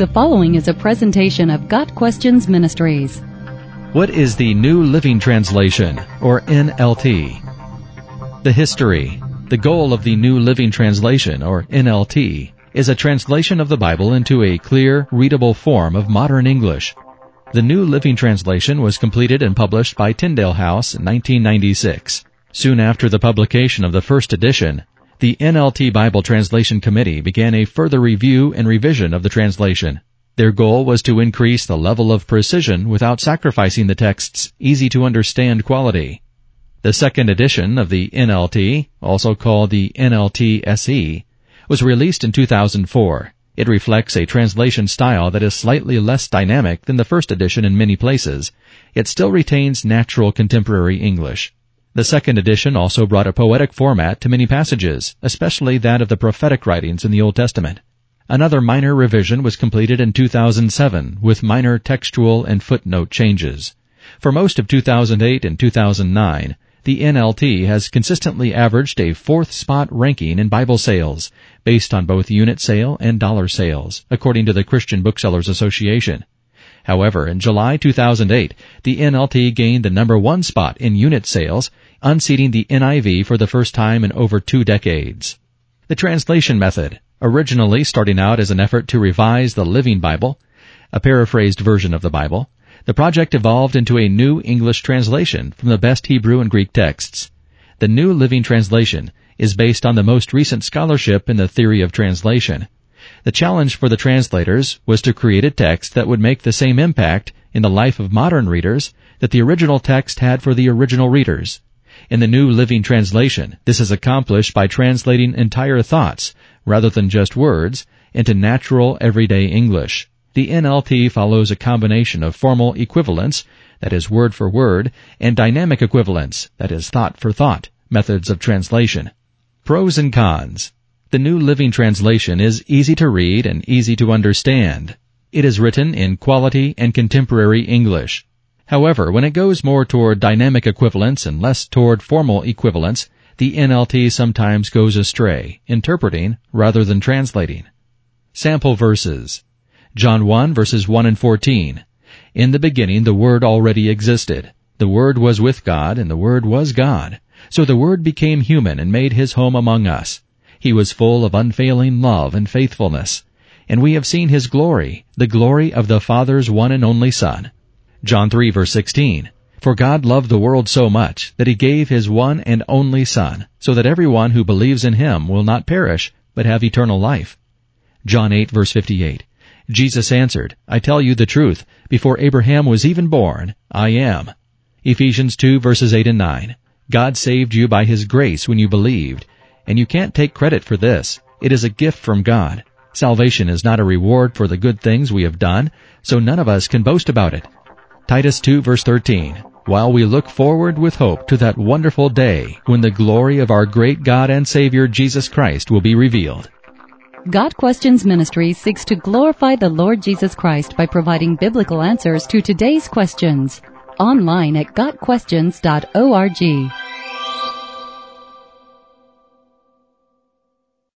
The following is a presentation of Got Questions Ministries. What is the New Living Translation, or NLT? The history. The goal of the New Living Translation, or NLT, is a translation of the Bible into a clear, readable form of modern English. The New Living Translation was completed and published by Tyndale House in 1996. Soon after the publication of the first edition, the NLT Bible Translation Committee began a further review and revision of the translation. Their goal was to increase the level of precision without sacrificing the text's easy to understand quality. The second edition of the NLT, also called the NLT SE, was released in 2004. It reflects a translation style that is slightly less dynamic than the first edition in many places. It still retains natural contemporary English. The second edition also brought a poetic format to many passages, especially that of the prophetic writings in the Old Testament. Another minor revision was completed in 2007 with minor textual and footnote changes. For most of 2008 and 2009, the NLT has consistently averaged a fourth spot ranking in Bible sales, based on both unit sale and dollar sales, according to the Christian Booksellers Association. However, in July 2008, the NLT gained the number one spot in unit sales, unseating the NIV for the first time in over two decades. The translation method, originally starting out as an effort to revise the Living Bible, a paraphrased version of the Bible, the project evolved into a new English translation from the best Hebrew and Greek texts. The New Living Translation is based on the most recent scholarship in the theory of translation. The challenge for the translators was to create a text that would make the same impact in the life of modern readers that the original text had for the original readers. In the New Living Translation, this is accomplished by translating entire thoughts, rather than just words, into natural everyday English. The NLT follows a combination of formal equivalence, that is word for word, and dynamic equivalence, that is thought for thought, methods of translation. Pros and cons. The New Living Translation is easy to read and easy to understand. It is written in quality and contemporary English. However, when it goes more toward dynamic equivalence and less toward formal equivalence, the NLT sometimes goes astray, interpreting rather than translating. Sample verses. John 1 verses 1 and 14. In the beginning the Word already existed. The Word was with God, and the Word was God. So the Word became human and made his home among us. He was full of unfailing love and faithfulness. And we have seen his glory, the glory of the Father's one and only Son. John 3 verse 16. For God loved the world so much that he gave his one and only Son, so that everyone who believes in him will not perish, but have eternal life. John 8 verse 58. Jesus answered, I tell you the truth, before Abraham was even born, I am. Ephesians 2 verses 8 and 9. God saved you by his grace when you believed, and you can't take credit for this. It is a gift from God. Salvation is not a reward for the good things we have done, so none of us can boast about it. Titus 2 verse 13. While we look forward with hope to that wonderful day when the glory of our great God and Savior Jesus Christ will be revealed. Got Questions Ministry seeks to glorify the Lord Jesus Christ by providing biblical answers to today's questions. Online at GotQuestions.org.